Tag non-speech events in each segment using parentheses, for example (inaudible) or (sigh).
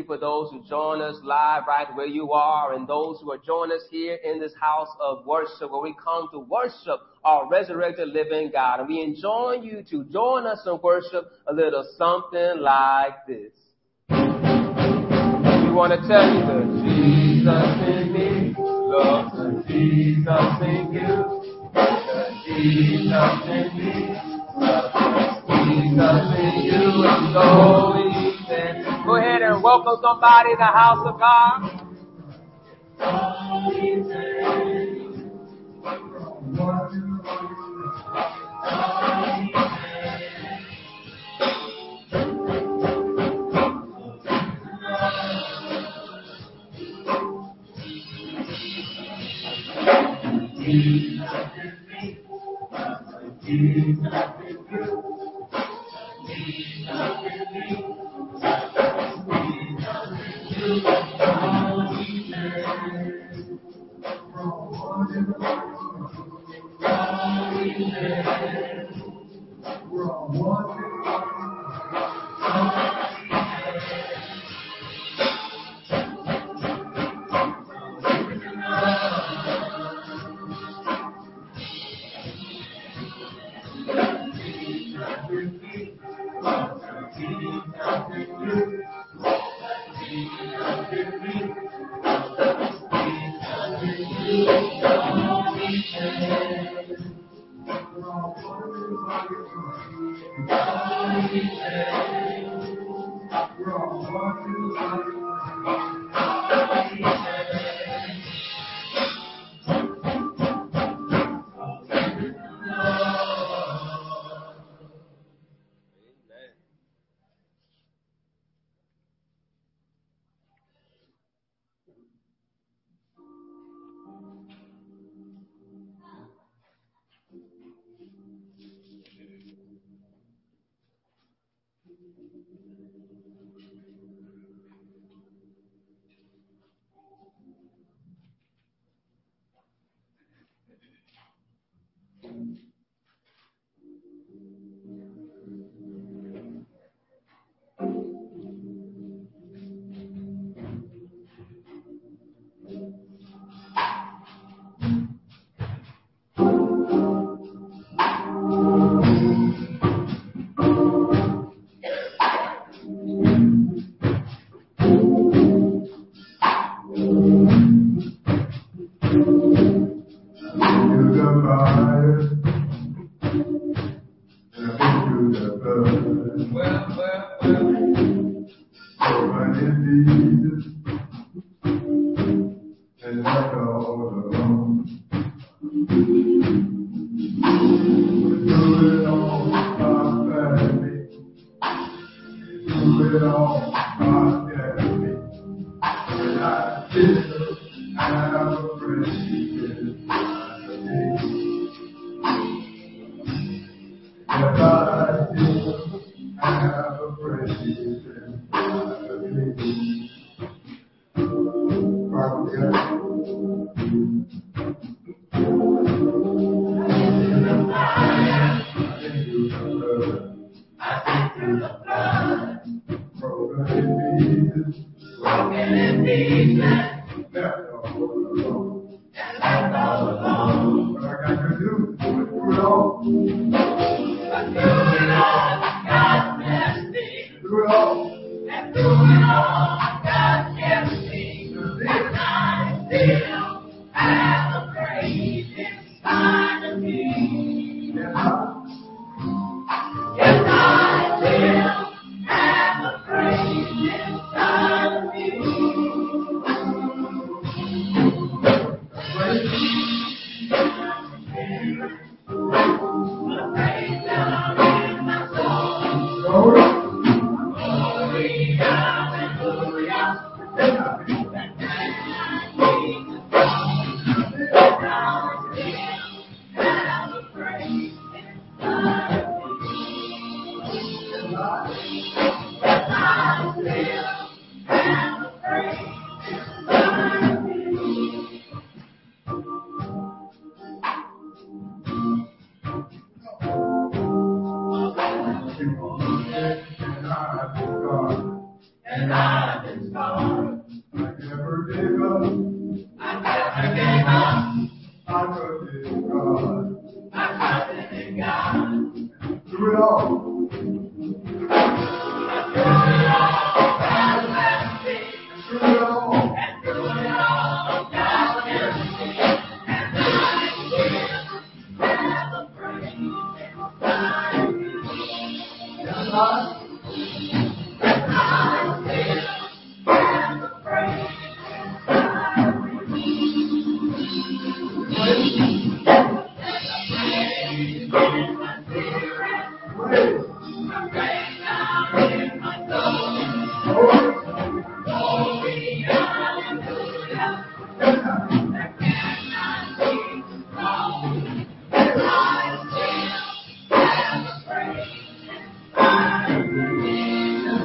you for those who join us live right where you are and those who are joining us here in this house of worship where we come to worship our resurrected living God. And we enjoin you to join us in worship a little something like this. We want to tell you the Jesus in me, love the Jesus in you, Jesus in me, love the Jesus in you, and. Go ahead and welcome somebody in the house of God. Jesus. We're on one We're all going. indeed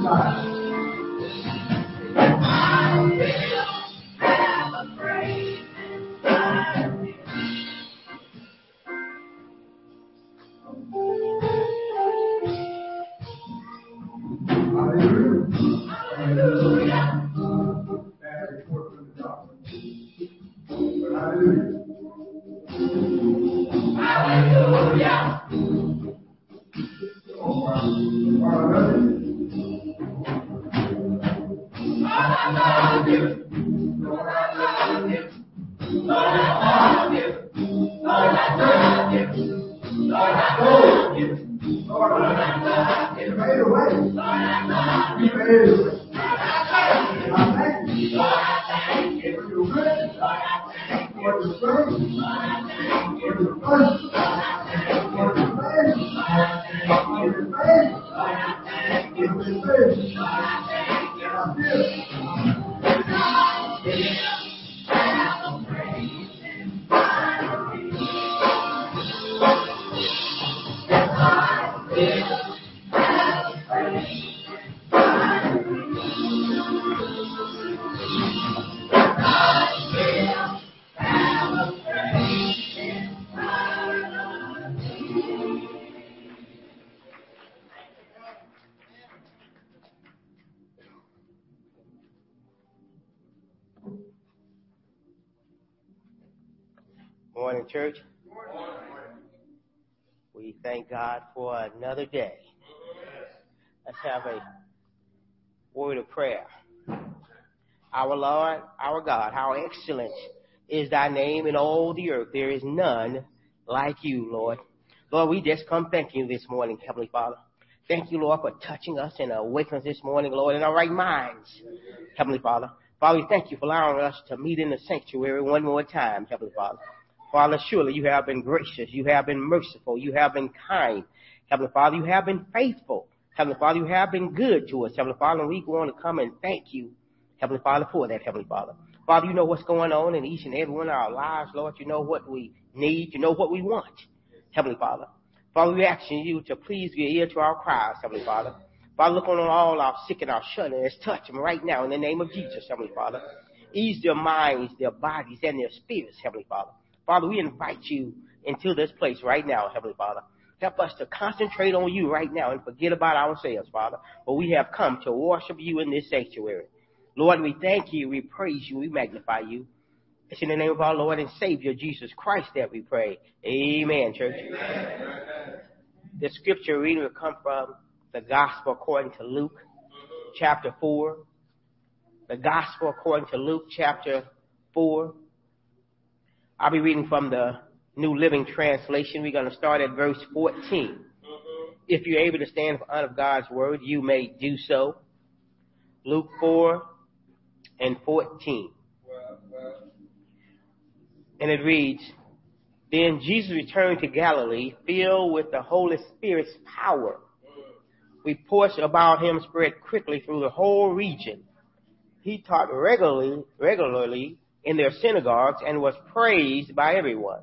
Christmas Morning, church. We thank God for another day. Let's have a word of prayer. Our Lord, our God, how excellent is thy name in all the earth. There is none like you, Lord. Lord, we just come thank you this morning, Heavenly Father. Thank you, Lord, for touching us and awakening us this morning, Lord, in our right minds, Heavenly Father. Father, we thank you for allowing us to meet in the sanctuary one more time, Heavenly Father. Father, surely you have been gracious. You have been merciful. You have been kind. Heavenly Father, you have been faithful. Heavenly Father, you have been good to us, Heavenly Father, we want to come and thank you, Heavenly Father, for that, Heavenly Father. Father, you know what's going on in each and every one of our lives, Lord. You know what we need. You know what we want, Heavenly Father. Father, we're asking you to please give ear to our cries, Heavenly Father. Father, look on all our sick and our shut and touch them right now in the name of Jesus, Heavenly Father. Ease their minds, their bodies, and their spirits, Heavenly Father. Father, we invite you into this place right now, Heavenly Father. Help us to concentrate on you right now and forget about ourselves, Father. For we have come to worship you in this sanctuary. Lord, we thank you, we praise you, we magnify you. It's in the name of our Lord and Savior Jesus Christ that we pray. Amen, church. Amen. The scripture reading will come from the Gospel according to Luke, chapter 4. The Gospel according to Luke, chapter 4. I'll be reading from the New Living Translation. We're going to start at verse 14. Mm-hmm. If you're able to stand for honor of God's word, you may do so. Luke 4 and 14. And it reads, Then Jesus returned to Galilee, filled with the Holy Spirit's power. Mm. Reports about him spread quickly through the whole region. He taught regularly, regularly in their synagogues and was praised by everyone.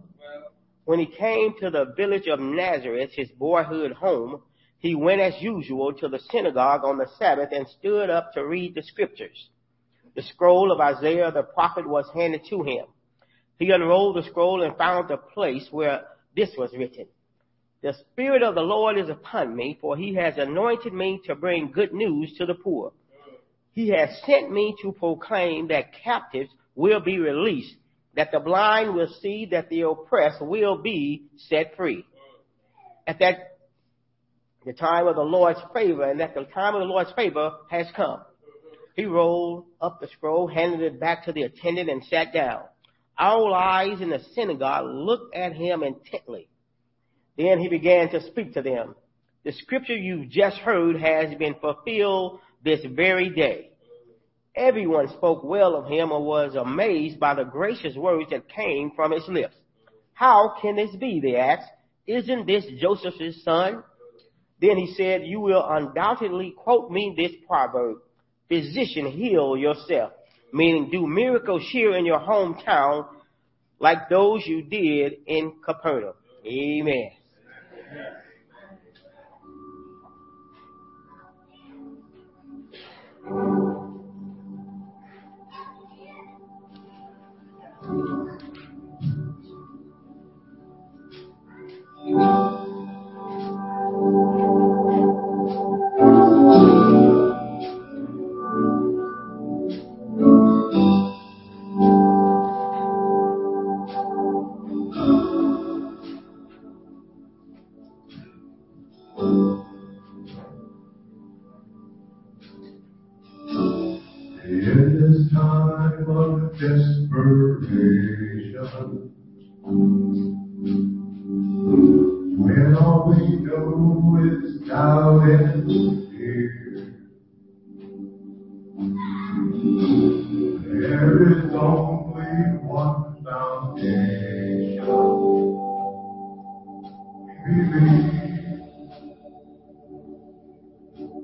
When he came to the village of Nazareth, his boyhood home, he went as usual to the synagogue on the Sabbath and stood up to read the scriptures. The scroll of Isaiah the prophet was handed to him. He unrolled the scroll and found the place where this was written. The Spirit of the Lord is upon me, for he has anointed me to bring good news to the poor. He has sent me to proclaim that captives will be released, that the blind will see, that the oppressed will be set free. At that, the time of the Lord's favor, and that the time of the Lord's favor has come. He rolled up the scroll, handed it back to the attendant, and sat down. All eyes in the synagogue looked at him intently. Then he began to speak to them. The scripture you just heard has been fulfilled this very day. Everyone spoke well of him and was amazed by the gracious words that came from his lips. How can this be? They asked. Isn't this Joseph's son? Then he said, You will undoubtedly quote me this proverb Physician, heal yourself, meaning do miracles here in your hometown like those you did in Capernaum. Amen. In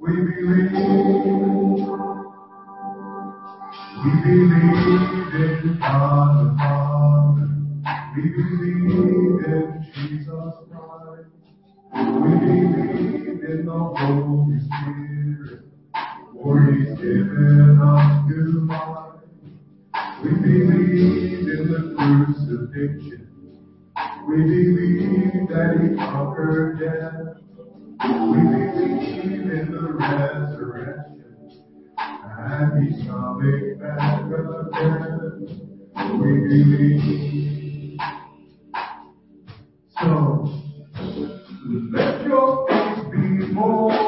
we believe. We believe in God the Father. We believe in Jesus Christ. We believe in the Holy Spirit. For He's given us new life. We believe in the crucifixion. We believe that He conquered death. We believe in the resurrection. And he's coming back again. We believe. So, let your faith be more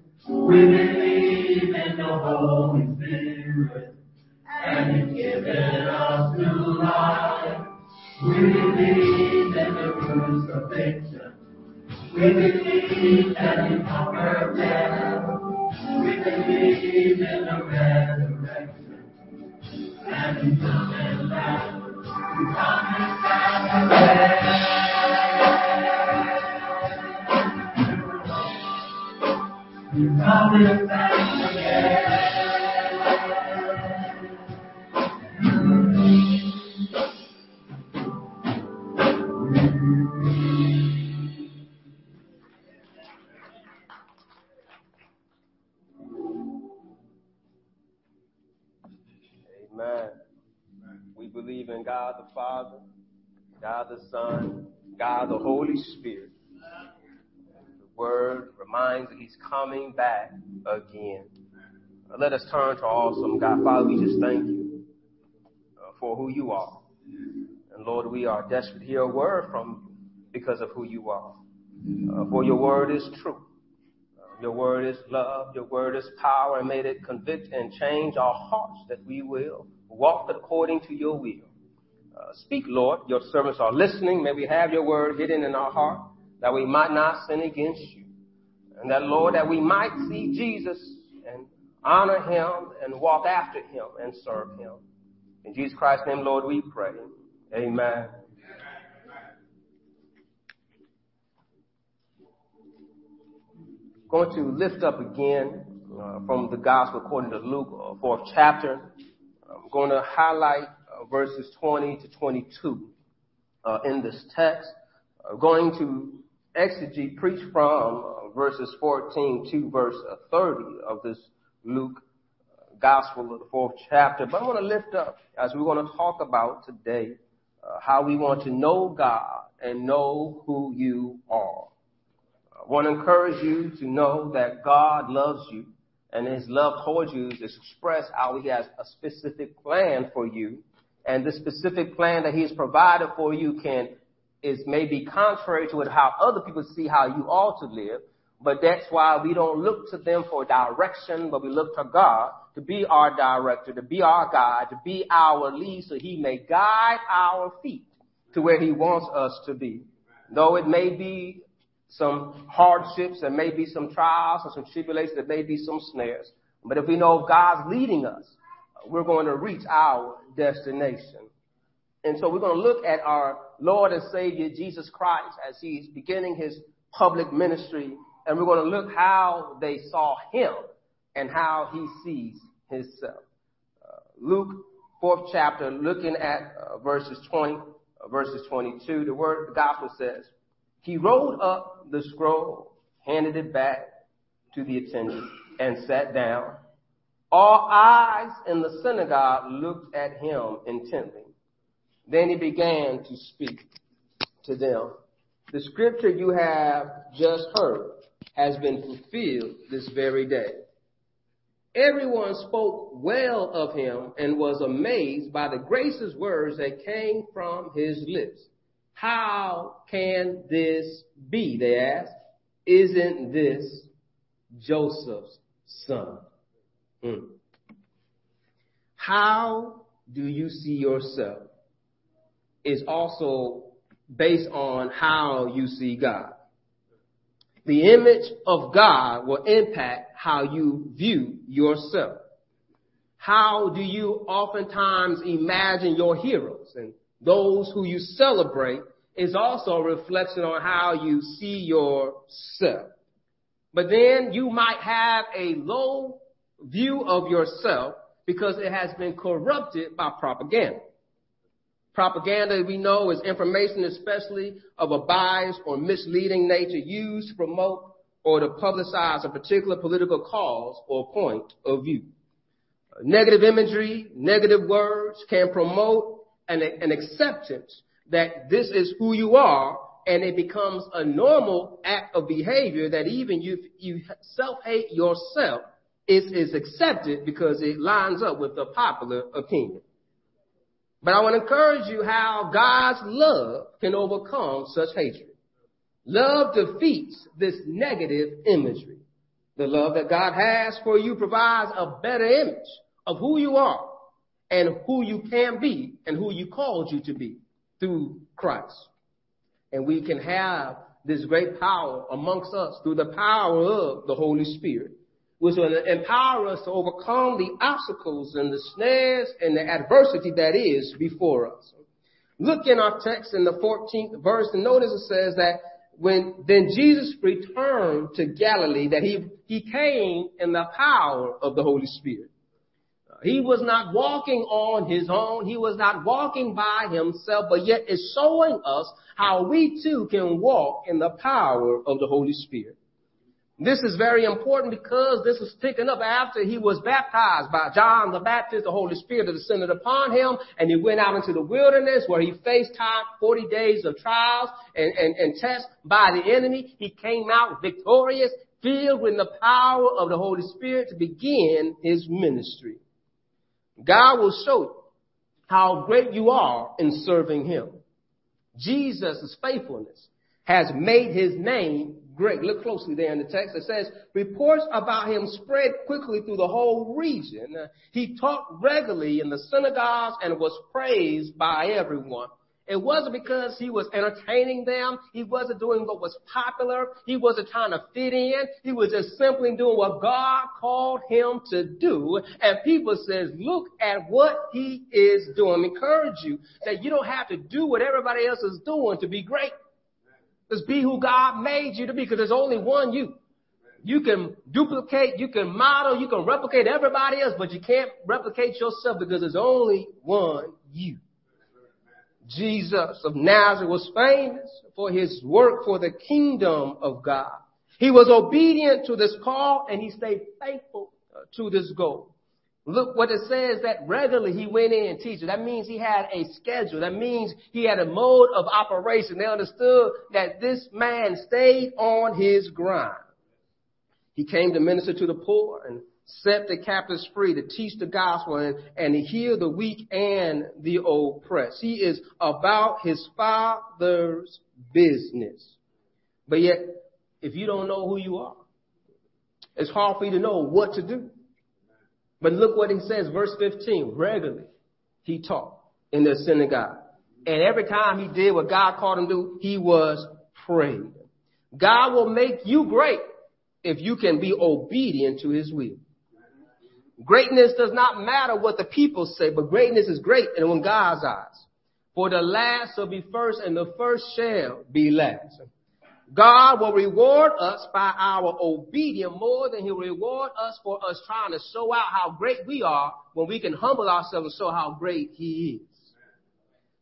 We believe in the Holy Spirit. And He's given us new life. We believe in the crucifixion. We believe that He conquered death. We believe in the resurrection. And back. He's coming back again. He's coming God the Father, God the Son, God the Holy Spirit. Word reminds that He's coming back again. Uh, Let us turn to awesome God. Father, we just thank you uh, for who you are. And Lord, we are desperate to hear a word from you because of who you are. Uh, for your word is true. Uh, Your word is love. Your word is power. And may it convict and change our hearts that we will walk according to your will. Uh, speak, Lord. Your servants are listening. May we have your word hidden in our heart that we might not sin against you. And that, Lord, that we might see Jesus and honor him and walk after him and serve him. In Jesus Christ's name, Lord, we pray. Amen. Going to lift up again uh, from the Gospel according to Luke, uh, fourth chapter. I'm going to highlight uh, verses 20 to 22 uh, in this text. Uh, going to exegete, preach from uh, verses 14 to verse uh, 30 of this Luke uh, Gospel of the fourth chapter. But I want to lift up, as we're going to talk about today, uh, how we want to know God and know who you are. I want to encourage you to know that God loves you and his love towards you is expressed how he has a specific plan for you. And the specific plan that he has provided for you can, is maybe contrary to how other people see how you ought to live. But that's why we don't look to them for direction, but we look to God to be our director, to be our guide, to be our lead so he may guide our feet to where he wants us to be. Though it may be some hardships, there may be some trials and some tribulations, there may be some snares. But if we know God's leading us, we're going to reach our destination. And so we're going to look at our Lord and Savior Jesus Christ as he's beginning his public ministry. And we're going to look how they saw him and how he sees himself. Uh, Luke, fourth chapter, looking at uh, verses 20, uh, verses 22, the word, the gospel says, he rolled up the scroll, handed it back to the attendant, and sat down. All eyes in the synagogue looked at him intently. Then he began to speak to them. The scripture you have just heard has been fulfilled this very day. Everyone spoke well of him and was amazed by the gracious words that came from his lips. How can this be? They asked. Isn't this Joseph's son? Hmm. How do you see yourself? Is also based on how you see God. The image of God will impact how you view yourself. How do you oftentimes imagine your heroes and those who you celebrate is also a reflection on how you see yourself. But then you might have a low view of yourself because it has been corrupted by propaganda. Propaganda, we know, is information, especially of a biased or misleading nature, used to promote or to publicize a particular political cause or point of view. Negative imagery, negative words can promote an, an acceptance that this is who you are, and it becomes a normal act of behavior that even you, you self-hate yourself is, is accepted because it lines up with the popular opinion. But I want to encourage you how God's love can overcome such hatred. Love defeats this negative imagery. The love that God has for you provides a better image of who you are and who you can be and who you called you to be through Christ. And we can have this great power amongst us through the power of the Holy Spirit, which will empower us to overcome the obstacles and the snares and the adversity that is before us. Look in our text in the 14th verse and notice it says that when then Jesus returned to Galilee, that he, he came in the power of the Holy Spirit. He was not walking on his own. He was not walking by himself, but yet is showing us how we too can walk in the power of the Holy Spirit. This is very important because this was picking up after he was baptized by John the Baptist. The Holy Spirit descended upon him and he went out into the wilderness where he faced time 40 days of trials and, and, and tests by the enemy. He came out victorious, filled with the power of the Holy Spirit to begin his ministry. God will show you how great you are in serving him. Jesus' faithfulness has made his name great. Look closely there in the text. It says, reports about him spread quickly through the whole region. He taught regularly in the synagogues and was praised by everyone. It wasn't because he was entertaining them. He wasn't doing what was popular. He wasn't trying to fit in. He was just simply doing what God called him to do. And people says, look at what he is doing. encourage you that you don't have to do what everybody else is doing to be great. Just be who God made you to be because there's only one you. You can duplicate, you can model, you can replicate everybody else, but you can't replicate yourself because there's only one you. Jesus of Nazareth was famous for his work for the kingdom of God. He was obedient to this call and he stayed faithful to this goal. Look what it says that regularly he went in and teaching. That means he had a schedule. That means he had a mode of operation. They understood that this man stayed on his grind. He came to minister to the poor and set the captives free, to teach the gospel, and, and to heal the weak and the oppressed. He is about his father's business. But yet, if you don't know who you are, it's hard for you to know what to do. But look what he says, verse 15. Regularly, he taught in the synagogue. And every time he did what God called him to do, he was praying. God will make you great if you can be obedient to his will. Greatness does not matter what the people say, but greatness is great and in God's eyes. For the last shall be first and the first shall be last. God will reward us by our obedience more than he'll reward us for us trying to show out how great we are when we can humble ourselves and show how great he is.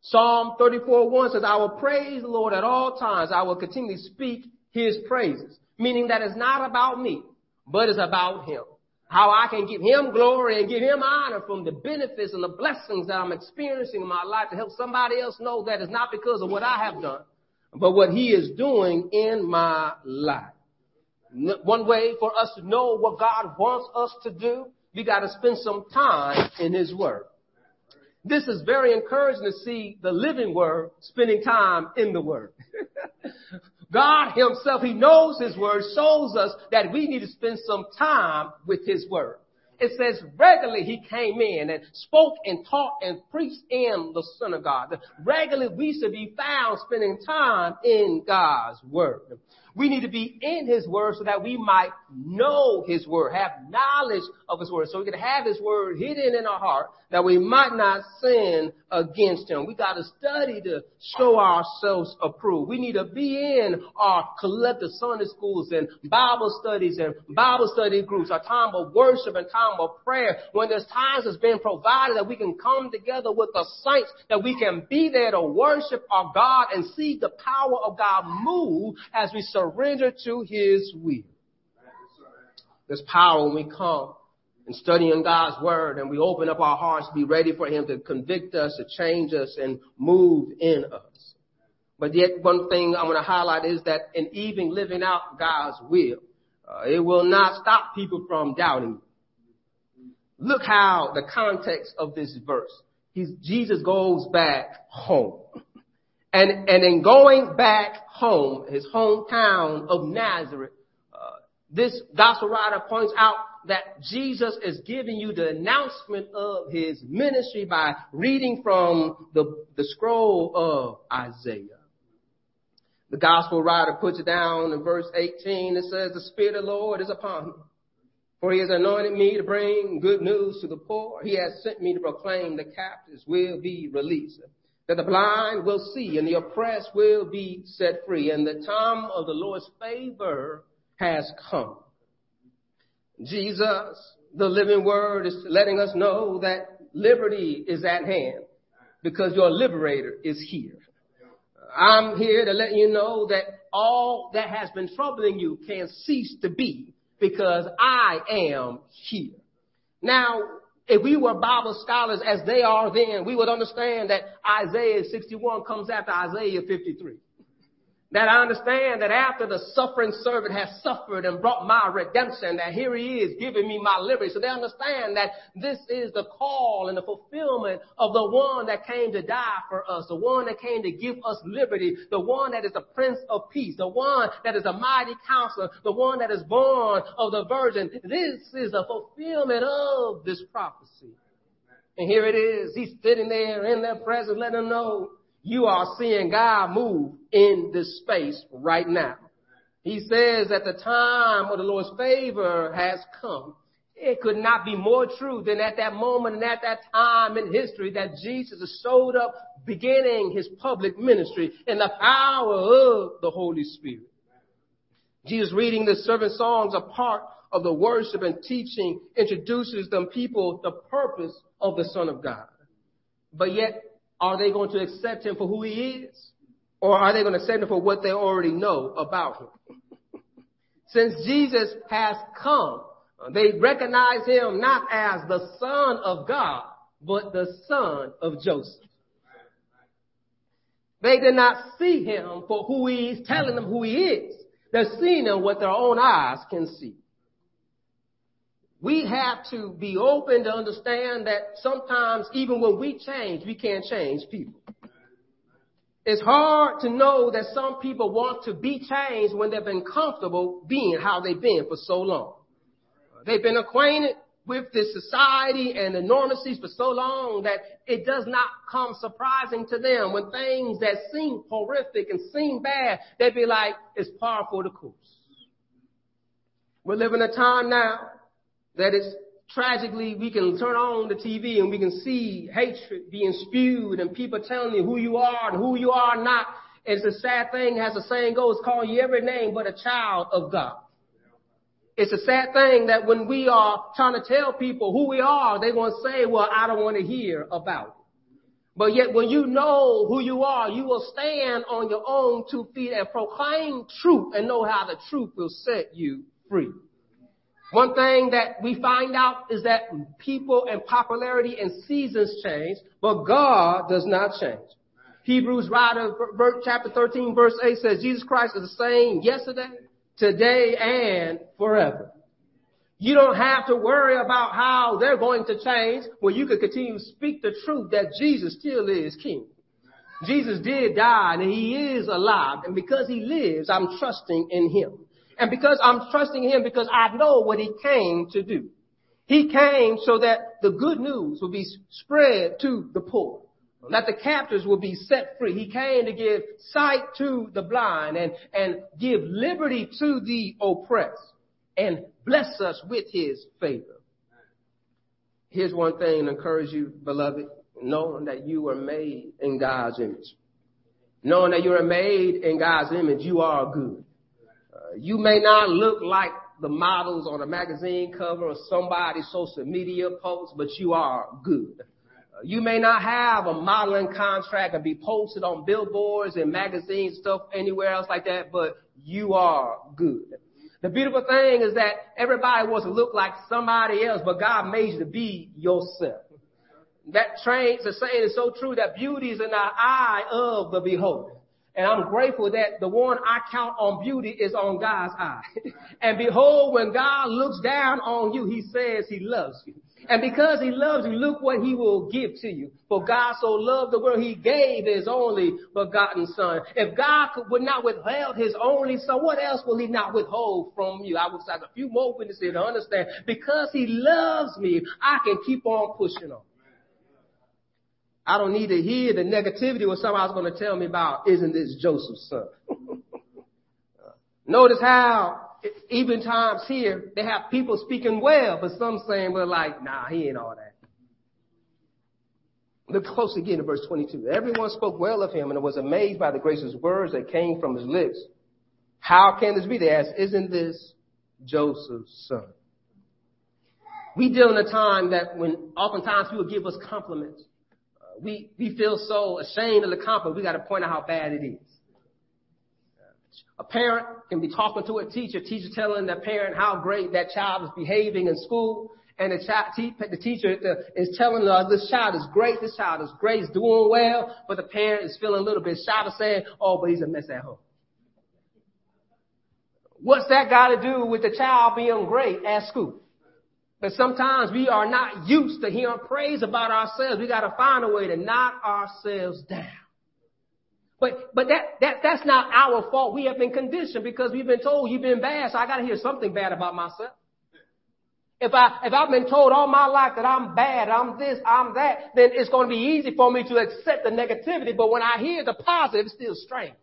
Psalm 34 1 says, I will praise the Lord at all times. I will continually speak his praises. Meaning that it's not about me, but it's about him how I can give him glory and give him honor from the benefits and the blessings that I'm experiencing in my life to help somebody else know that it's not because of what I have done, but what he is doing in my life. One way for us to know what God wants us to do, we got to spend some time in his word. This is very encouraging to see the living word spending time in the word. (laughs) God himself, he knows his word, shows us that we need to spend some time with his word. It says regularly he came in and spoke and taught and preached in the synagogue. Regularly we should be found spending time in God's word. We need to be in His Word so that we might know His Word, have knowledge of His Word, so we can have His Word hidden in our heart that we might not sin against Him. We got to study to show ourselves approved. We need to be in our collective Sunday schools and Bible studies and Bible study groups, our time of worship and time of prayer. When there's times that's been provided that we can come together with the saints, that we can be there to worship our God and see the power of God move as we surrender to His will. There's power when we come and studying God's Word and we open up our hearts to be ready for Him to convict us, to change us, and move in us. But yet, one thing I want to highlight is that in even living out God's will, uh, it will not stop people from doubting. Look how the context of this verse he's, Jesus goes back home. And, and in going back home, his hometown of Nazareth, uh, this gospel writer points out that Jesus is giving you the announcement of his ministry by reading from the, the scroll of Isaiah. The gospel writer puts it down in verse 18. It says, the Spirit of the Lord is upon me. For he has anointed me to bring good news to the poor. He has sent me to proclaim the captives will be released, that the blind will see and the oppressed will be set free. And the time of the Lord's favor has come. Jesus, the living word, is letting us know that liberty is at hand because your liberator is here. I'm here to let you know that all that has been troubling you can cease to be because I am here. Now, if we were Bible scholars as they are then, we would understand that Isaiah 61 comes after Isaiah 53 that I understand that after the suffering servant has suffered and brought my redemption, that here he is giving me my liberty. So they understand that this is the call and the fulfillment of the one that came to die for us, the one that came to give us liberty, the one that is the Prince of Peace, the one that is a mighty counselor, the one that is born of the Virgin. This is the fulfillment of this prophecy. And here it is. He's sitting there in their presence, letting them know you are seeing God move in this space right now. He says that the time of the Lord's favor has come. It could not be more true than at that moment and at that time in history that Jesus is showed up beginning his public ministry in the power of the Holy Spirit. Jesus reading the servant songs a part of the worship and teaching introduces them people the purpose of the Son of God. But yet are they going to accept him for who he is? Or are they going to accept him for what they already know about him? Since Jesus has come, they recognize him not as the son of God, but the son of Joseph. They did not see him for who he is, telling them who he is. They're seeing him what their own eyes can see we have to be open to understand that sometimes even when we change, we can't change people. It's hard to know that some people want to be changed when they've been comfortable being how they've been for so long. They've been acquainted with this society and the normacies for so long that it does not come surprising to them when things that seem horrific and seem bad, they'd be like, it's par for the course. We're living a time now that it's tragically we can turn on the TV and we can see hatred being spewed and people telling you who you are and who you are not. It's a sad thing, as the saying goes, call you every name but a child of God. It's a sad thing that when we are trying to tell people who we are, they're going to say, well, I don't want to hear about it. But yet when you know who you are, you will stand on your own two feet and proclaim truth and know how the truth will set you free. One thing that we find out is that people and popularity and seasons change, but God does not change. Hebrews writer, chapter 13, verse 8 says, Jesus Christ is the same yesterday, today, and forever. You don't have to worry about how they're going to change when you can continue to speak the truth that Jesus still is king. Jesus did die and he is alive. And because he lives, I'm trusting in him. And because I'm trusting him because I know what he came to do. He came so that the good news will be spread to the poor. That the captives will be set free. He came to give sight to the blind and, and give liberty to the oppressed and bless us with his favor. Here's one thing to encourage you, beloved, knowing that you are made in God's image. Knowing that you are made in God's image, you are good you may not look like the models on a magazine cover or somebody's social media post, but you are good. You may not have a modeling contract and be posted on billboards and magazines, stuff anywhere else like that, but you are good. The beautiful thing is that everybody wants to look like somebody else, but God made you to be yourself. That trains the saying is so true that beauty is in the eye of the beholder. And I'm grateful that the one I count on beauty is on God's eye. (laughs) and behold, when God looks down on you, he says he loves you. And because he loves you, look what he will give to you. For God so loved the world, he gave his only begotten son. If God could, would not withhold his only son, what else will he not withhold from you? I would like a few more witnesses to understand. Because he loves me, I can keep on pushing on. I don't need to hear the negativity or somebody's going to tell me about, isn't this Joseph's son? (laughs) Notice how even times here, they have people speaking well, but some saying, well, like, nah, he ain't all that. Look close again to verse 22. Everyone spoke well of him and was amazed by the gracious words that came from his lips. How can this be? They asked, isn't this Joseph's son? We deal in a time that when oftentimes people give us compliments, we, we feel so ashamed of the compliment, we got to point out how bad it is. A parent can be talking to a teacher, teacher telling the parent how great that child is behaving in school, and the, child, the teacher is telling her this child is great, this child is great, he's doing well, but the parent is feeling a little bit shy of saying, oh, but he's a mess at home. What's that got to do with the child being great at school? But sometimes we are not used to hearing praise about ourselves. We got to find a way to knock ourselves down. But, but that, that, that's not our fault. We have been conditioned because we've been told you've been bad, so I gotta hear something bad about myself. If I, if I've been told all my life that I'm bad, I'm this, I'm that, then it's going to be easy for me to accept the negativity. But when I hear the positive, it's still strange.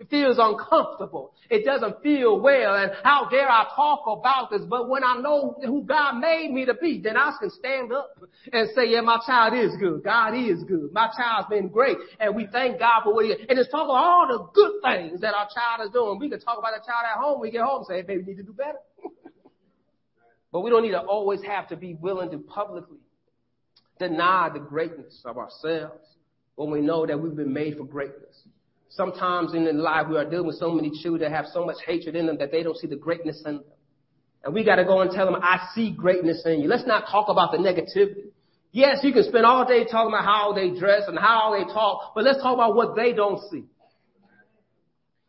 It feels uncomfortable. It doesn't feel well. And how dare I talk about this? But when I know who God made me to be, then I can stand up and say, yeah, my child is good. God is good. My child's been great. And we thank God for what he is. And it's talk about all the good things that our child is doing. We can talk about the child at home. We get home and say, hey, baby, we need to do better. (laughs) but we don't need to always have to be willing to publicly deny the greatness of ourselves when we know that we've been made for greatness. Sometimes in life we are dealing with so many children that have so much hatred in them that they don't see the greatness in them. And we got to go and tell them, I see greatness in you. Let's not talk about the negativity. Yes, you can spend all day talking about how they dress and how they talk, but let's talk about what they don't see.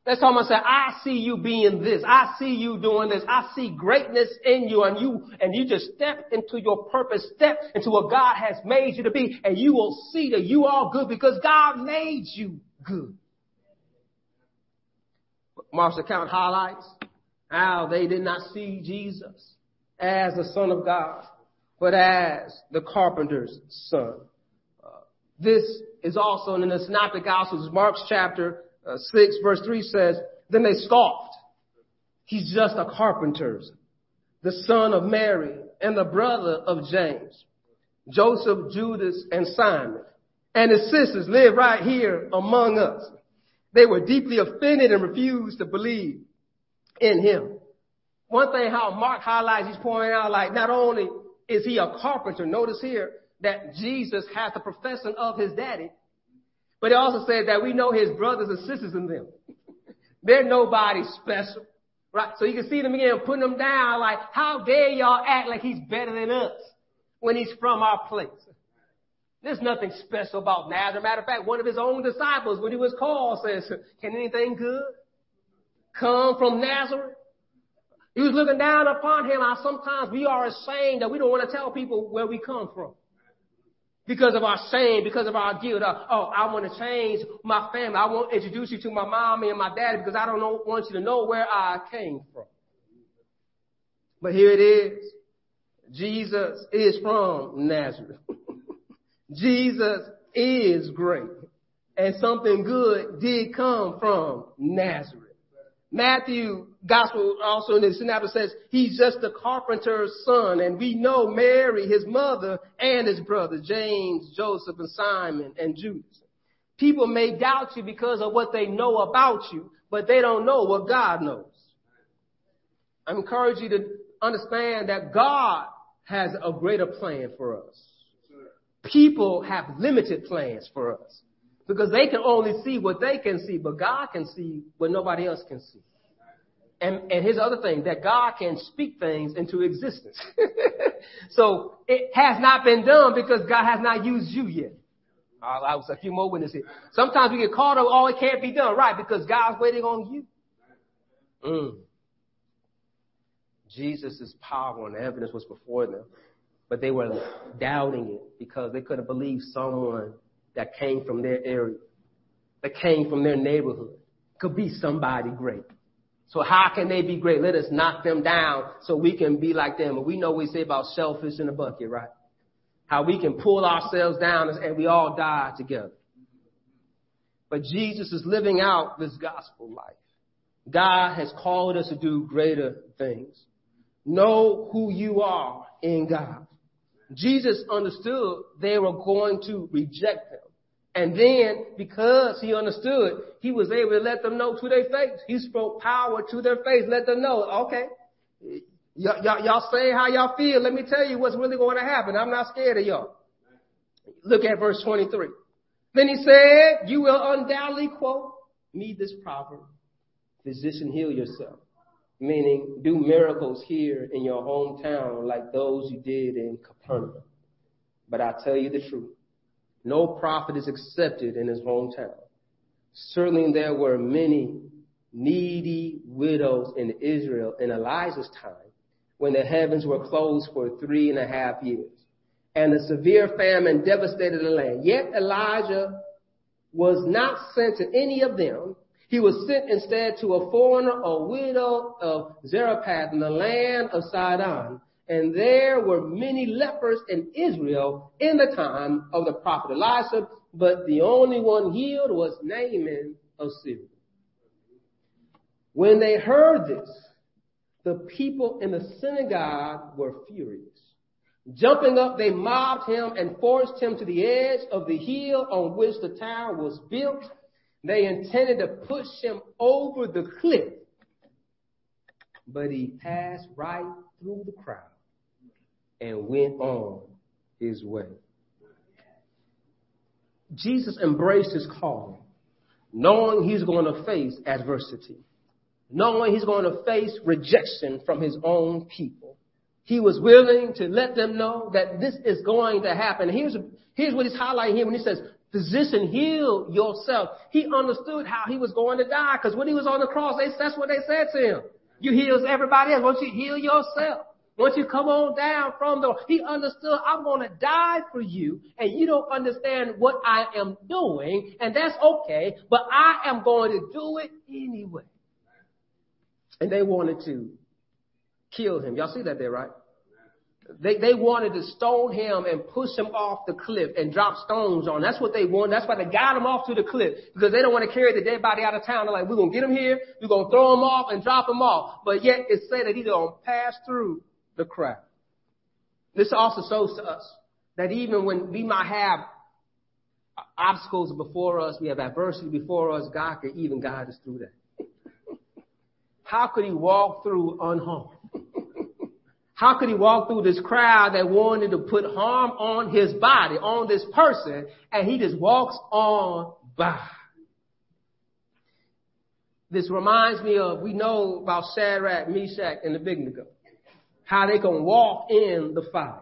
Let's talk about say, I see you being this. I see you doing this. I see greatness in you and you, and you just step into your purpose, step into what God has made you to be, and you will see that you are good because God made you good. Mark's account highlights how they did not see Jesus as the Son of God, but as the carpenter's son. Uh, this is also in the Synoptic Gospels, Mark's chapter uh, 6, verse 3 says, Then they scoffed. He's just a carpenter's, the son of Mary and the brother of James, Joseph, Judas, and Simon. And his sisters live right here among us. They were deeply offended and refused to believe in him. One thing how Mark highlights, he's pointing out like not only is he a carpenter, notice here that Jesus has the profession of his daddy, but he also said that we know his brothers and sisters in them. (laughs) They're nobody special. Right? So you can see them again putting them down like, how dare y'all act like he's better than us when he's from our place? There's nothing special about Nazareth. Matter of fact, one of his own disciples, when he was called, says, Can anything good come from Nazareth? He was looking down upon him. How sometimes we are ashamed that we don't want to tell people where we come from. Because of our shame, because of our guilt. Uh, oh, I want to change my family. I want to introduce you to my mommy and my daddy because I don't know, want you to know where I came from. But here it is. Jesus is from Nazareth. (laughs) Jesus is great. And something good did come from Nazareth. Matthew gospel also in the synoptic says he's just a carpenter's son. And we know Mary, his mother, and his brother, James, Joseph, and Simon, and Judas. People may doubt you because of what they know about you, but they don't know what God knows. I encourage you to understand that God has a greater plan for us people have limited plans for us because they can only see what they can see, but God can see what nobody else can see. And, and here's the other thing, that God can speak things into existence. (laughs) so it has not been done because God has not used you yet. I was a few more witnesses here. Sometimes we get caught up, oh, it can't be done. Right, because God's waiting on you. Mm. Jesus' power and evidence was before them, but they were doubting it because they couldn't believe someone that came from their area, that came from their neighborhood, could be somebody great. So how can they be great? Let us knock them down so we can be like them. And we know we say about shellfish in a bucket, right? How we can pull ourselves down and we all die together. But Jesus is living out this gospel life. God has called us to do greater things. Know who you are in God. Jesus understood they were going to reject him. And then, because he understood, he was able to let them know to their face. He spoke power to their face, let them know, okay, y- y- y'all say how y'all feel. Let me tell you what's really going to happen. I'm not scared of y'all. Look at verse 23. Then he said, you will undoubtedly quote me this proverb. Physician, heal yourself. Meaning, do miracles here in your hometown like those you did in Capernaum. But I tell you the truth. No prophet is accepted in his hometown. Certainly there were many needy widows in Israel in Elijah's time when the heavens were closed for three and a half years. And a severe famine devastated the land. Yet Elijah was not sent to any of them. He was sent instead to a foreigner, a widow of Zarephath in the land of Sidon and there were many lepers in Israel in the time of the prophet Elisha, but the only one healed was Naaman of Syria. When they heard this, the people in the synagogue were furious. Jumping up, they mobbed him and forced him to the edge of the hill on which the town was built. They intended to push him over the cliff, but he passed right through the crowd and went on his way. Jesus embraced his calling, knowing he's going to face adversity, knowing he's going to face rejection from his own people. He was willing to let them know that this is going to happen. Here's, here's what he's highlighting here when he says, physician, heal yourself. He understood how he was going to die because when he was on the cross, they, that's what they said to him. You heal everybody else. Don't you heal yourself? Once you come on down from the, he understood I'm going to die for you and you don't understand what I am doing and that's okay, but I am going to do it anyway. And they wanted to kill him. Y'all see that there, right? They, they wanted to stone him and push him off the cliff and drop stones on. That's what they wanted. That's why they got him off to the cliff because they don't want to carry the dead body out of town. They're like, we're going to get him here. We're going to throw him off and drop him off. But yet it said that he's going to pass through the crowd. This also shows to us that even when we might have obstacles before us, we have adversity before us, God can even guide us through that. How could he walk through unharmed? How could he walk through this crowd that wanted to put harm on his body, on this person, and he just walks on by? This reminds me of, we know about Shadrach, Meshach, and Abednego how they can walk in the fire.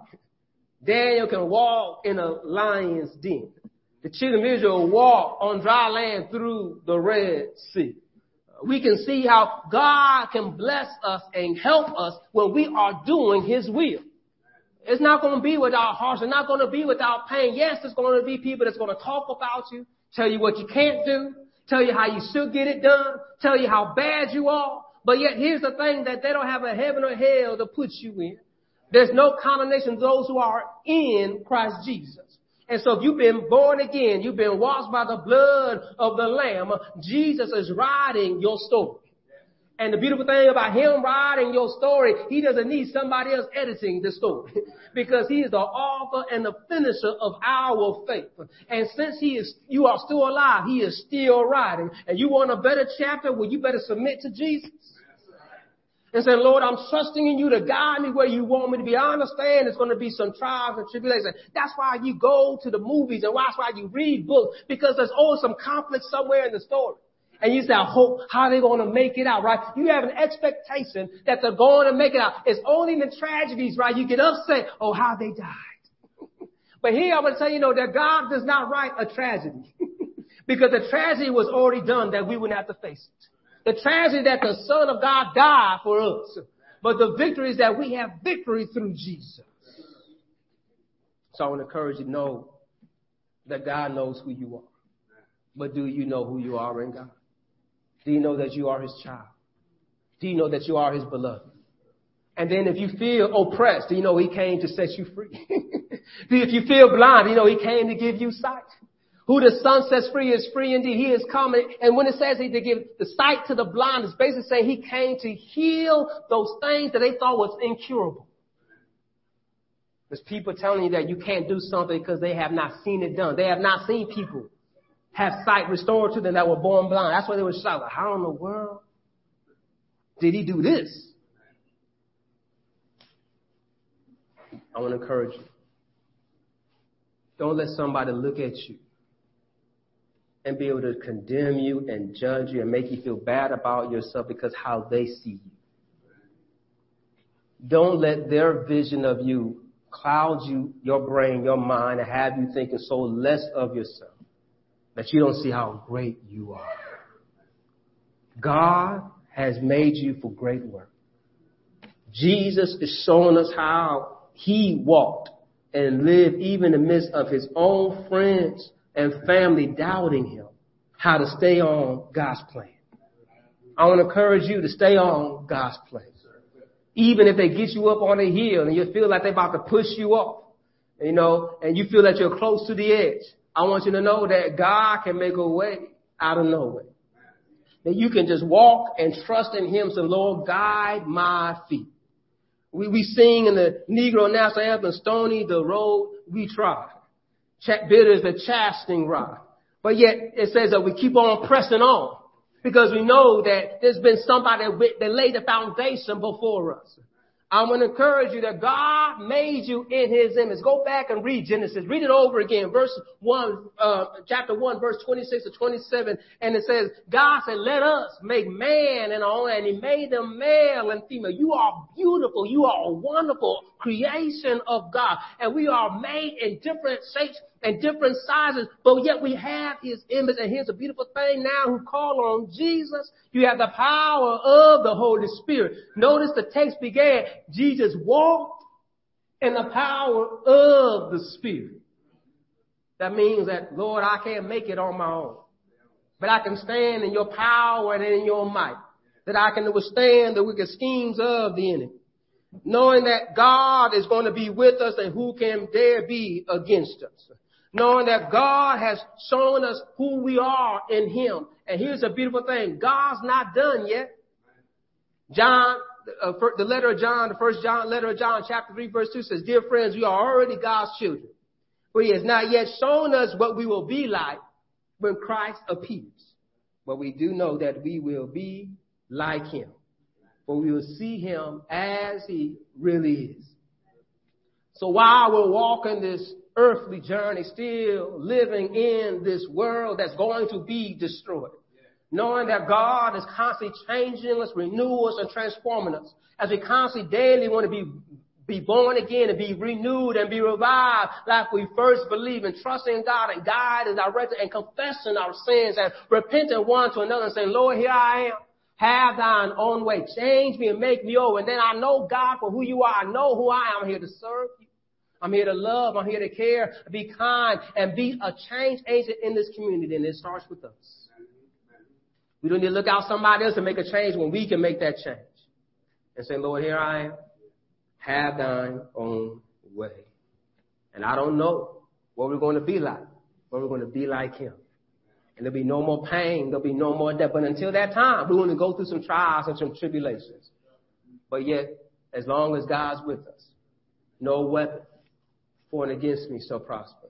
Daniel can walk in a lion's den. The children of Israel walk on dry land through the Red Sea. We can see how God can bless us and help us when we are doing His will. It's not going to be without harsh. It's not going to be without pain. Yes, there's going to be people that's going to talk about you, tell you what you can't do, tell you how you should get it done, tell you how bad you are. But yet here's the thing that they don't have a heaven or hell to put you in. There's no condemnation to those who are in Christ Jesus. And so if you've been born again, you've been washed by the blood of the Lamb, Jesus is writing your story. And the beautiful thing about him writing your story, he doesn't need somebody else editing the story (laughs) because he is the author and the finisher of our faith. And since he is, you are still alive, he is still writing. And you want a better chapter? Well, you better submit to Jesus and say, Lord, I'm trusting in you to guide me where you want me to be. I understand there's going to be some trials and tribulations. That's why you go to the movies and that's why you read books because there's always some conflict somewhere in the story. And you say, I hope, how they're they going to make it out, right? You have an expectation that they're going to make it out. It's only in the tragedies, right? You get upset, oh, how they died. (laughs) But here I want to tell you, you know, that God does not write a tragedy. (laughs) because the tragedy was already done that we wouldn't have to face it. The tragedy that the Son of God died for us. But the victory is that we have victory through Jesus. So I want to encourage you to know that God knows who you are. But do you know who you are in God? Do you know that you are His child? Do you know that you are His beloved? And then if you feel oppressed, do you know He came to set you free? (laughs) if you feel blind, do you know He came to give you sight? Who the Son sets free is free indeed. He is coming. And when it says he to give the sight to the blind, it's basically saying he came to heal those things that they thought was incurable. There's people telling you that you can't do something because they have not seen it done. They have not seen people have sight restored to them that were born blind. That's why they were shouting, how in the world did he do this? I want to encourage you. Don't let somebody look at you and be able to condemn you and judge you and make you feel bad about yourself because how they see you. Don't let their vision of you cloud you, your brain, your mind, and have you thinking so less of yourself that you don't see how great you are. God has made you for great work. Jesus is showing us how he walked and lived even in the midst of his own friends and family doubting him how to stay on God's plan. I want to encourage you to stay on God's plan. Even if they get you up on a hill and you feel like they're about to push you off, you know, and you feel that you're close to the edge, I want you to know that God can make a way out of no way. That you can just walk and trust in Him. So Lord, guide my feet. We, we sing in the Negro national anthem, Stony the road we trod. Bitter is the chastening rod. But yet it says that we keep on pressing on because we know that there's been somebody that laid the foundation before us. I'm going to encourage you that God made you in His image. Go back and read Genesis. Read it over again. Verse 1, uh, chapter 1, verse 26 to 27. And it says, God said, let us make man our own, and He made them male and female. You are beautiful. You are a wonderful creation of God. And we are made in different shapes and different sizes, but yet we have his image. And here's a beautiful thing now who call on Jesus. You have the power of the Holy Spirit. Notice the text began, Jesus walked in the power of the Spirit. That means that, Lord, I can't make it on my own. But I can stand in your power and in your might. That I can withstand the wicked schemes of the enemy. Knowing that God is going to be with us and who can dare be against us knowing that God has shown us who we are in Him. And here's a beautiful thing. God's not done yet. John, uh, the letter of John, the first John, letter of John, chapter 3, verse 2 says, Dear friends, we are already God's children. But He has not yet shown us what we will be like when Christ appears. But we do know that we will be like Him. For we will see Him as He really is. So while we're walking this earthly journey, still living in this world that's going to be destroyed. Knowing that God is constantly changing us, renewing us, and transforming us. As we constantly daily want to be, be born again and be renewed and be revived like we first believe and trusting God and guide and direct and confessing our sins and repenting one to another and saying, Lord, here I am. Have thine own way. Change me and make me over. And then I know God for who you are. I know who I am. Here to serve. I'm here to love. I'm here to care, be kind, and be a change agent in this community. And it starts with us. We don't need to look out somebody else to make a change when we can make that change. And say, Lord, here I am. Have thine own way. And I don't know what we're going to be like, but we're going to be like him. And there'll be no more pain. There'll be no more death. But until that time, we're going to go through some trials and some tribulations. But yet, as long as God's with us, no weapon formed against me shall prosper.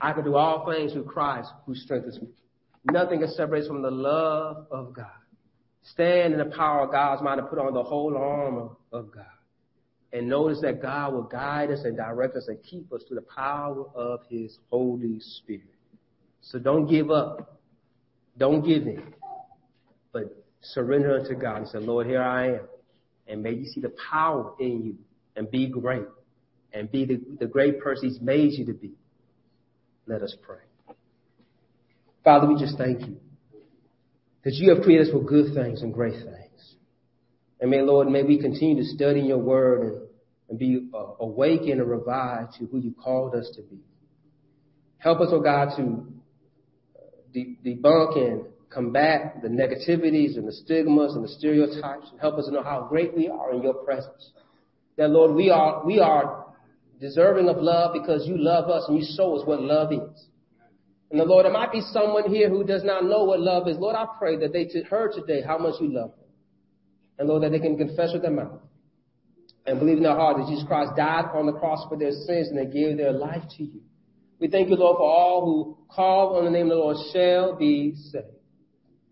I can do all things through Christ who strengthens me. Nothing can separate us from the love of God. Stand in the power of God's mind and put on the whole armor of God. And notice that God will guide us and direct us and keep us through the power of His Holy Spirit. So don't give up. Don't give in. But surrender unto God and say, Lord, here I am. And may you see the power in you and be great and be the, the great person He's made you to be. Let us pray. Father, we just thank you that you have created us for good things and great things. And may, Lord, may we continue to study your word and, and be uh, awakened and revived to who you called us to be. Help us, oh God, to uh, de- debunk and combat the negativities and the stigmas and the stereotypes and help us to know how great we are in your presence. That Lord, we are, we are deserving of love because you love us and you show us what love is. And the Lord, there might be someone here who does not know what love is. Lord, I pray that they heard today how much you love them. And Lord, that they can confess with their mouth and believe in their heart that Jesus Christ died on the cross for their sins and they gave their life to you. We thank you, Lord, for all who call on the name of the Lord shall be saved.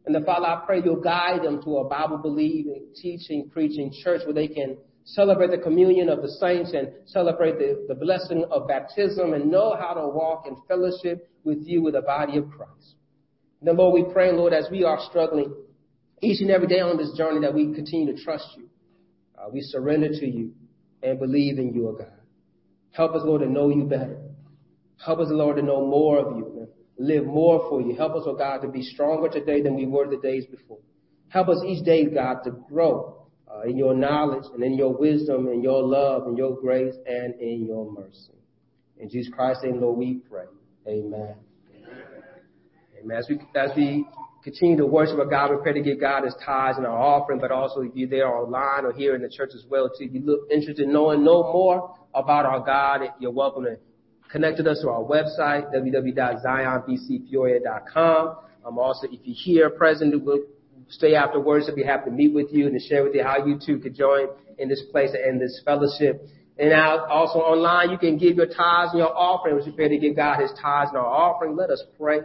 And the Father, I pray you'll guide them to a Bible believing, teaching, preaching church where they can celebrate the communion of the saints and celebrate the, the blessing of baptism and know how to walk in fellowship with you with the body of Christ. Then, Lord, we pray, Lord, as we are struggling each and every day on this journey that we continue to trust you. Uh, we surrender to you and believe in you, O God. Help us, Lord, to know you better. Help us, Lord, to know more of you and live more for you. Help us, oh God, to be stronger today than we were the days before. Help us each day, God, to grow uh, in your knowledge and in your wisdom and your love and your grace and in your mercy. In Jesus Christ's name, Lord, we pray. Amen. Amen. As we, as we continue to worship our God, we pray to give God his tithes and our offering, but also if you're there online or here in the church as well, too, if you look interested in knowing no more about our God, you're welcome to connect with us to our website, www.zionbcpeoria.com. Um, also, if you're here present, we'll stay afterwards. We'll be happy to meet with you and to share with you how you too could join in this place and this fellowship. And now also online, you can give your tithes and your offering. We're prepared to give God his tithes and our offering. Let us pray.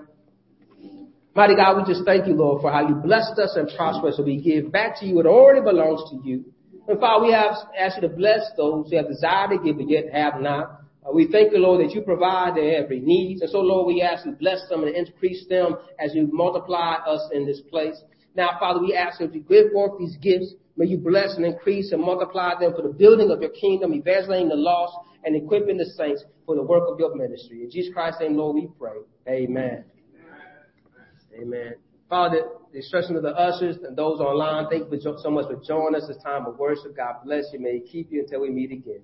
Mighty God, we just thank you, Lord, for how you blessed us and prospered us. So we give back to you what already belongs to you. And Father, we have asked you to bless those who have desired to give but yet have not. Uh, we thank you, Lord, that you provide their every need. And so, Lord, we ask you bless them and increase them as you multiply us in this place. Now, Father, we ask that you give forth these gifts. May you bless and increase and multiply them for the building of your kingdom, evangelizing the lost, and equipping the saints for the work of your ministry. In Jesus Christ's name, Lord, we pray. Amen. Amen. Father, the instruction of the ushers and those online, thank you so much for joining us this time of worship. God bless you. May he keep you until we meet again.